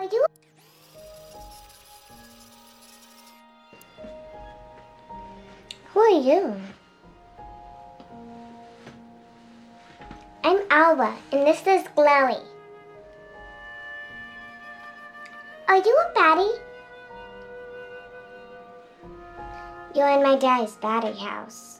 Are you? Who are you? I'm Alba, and this is Glowy. Are you a baddie? You're in my daddy's baddie house.